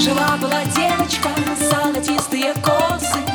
Жила-была девочка, золотистые косы.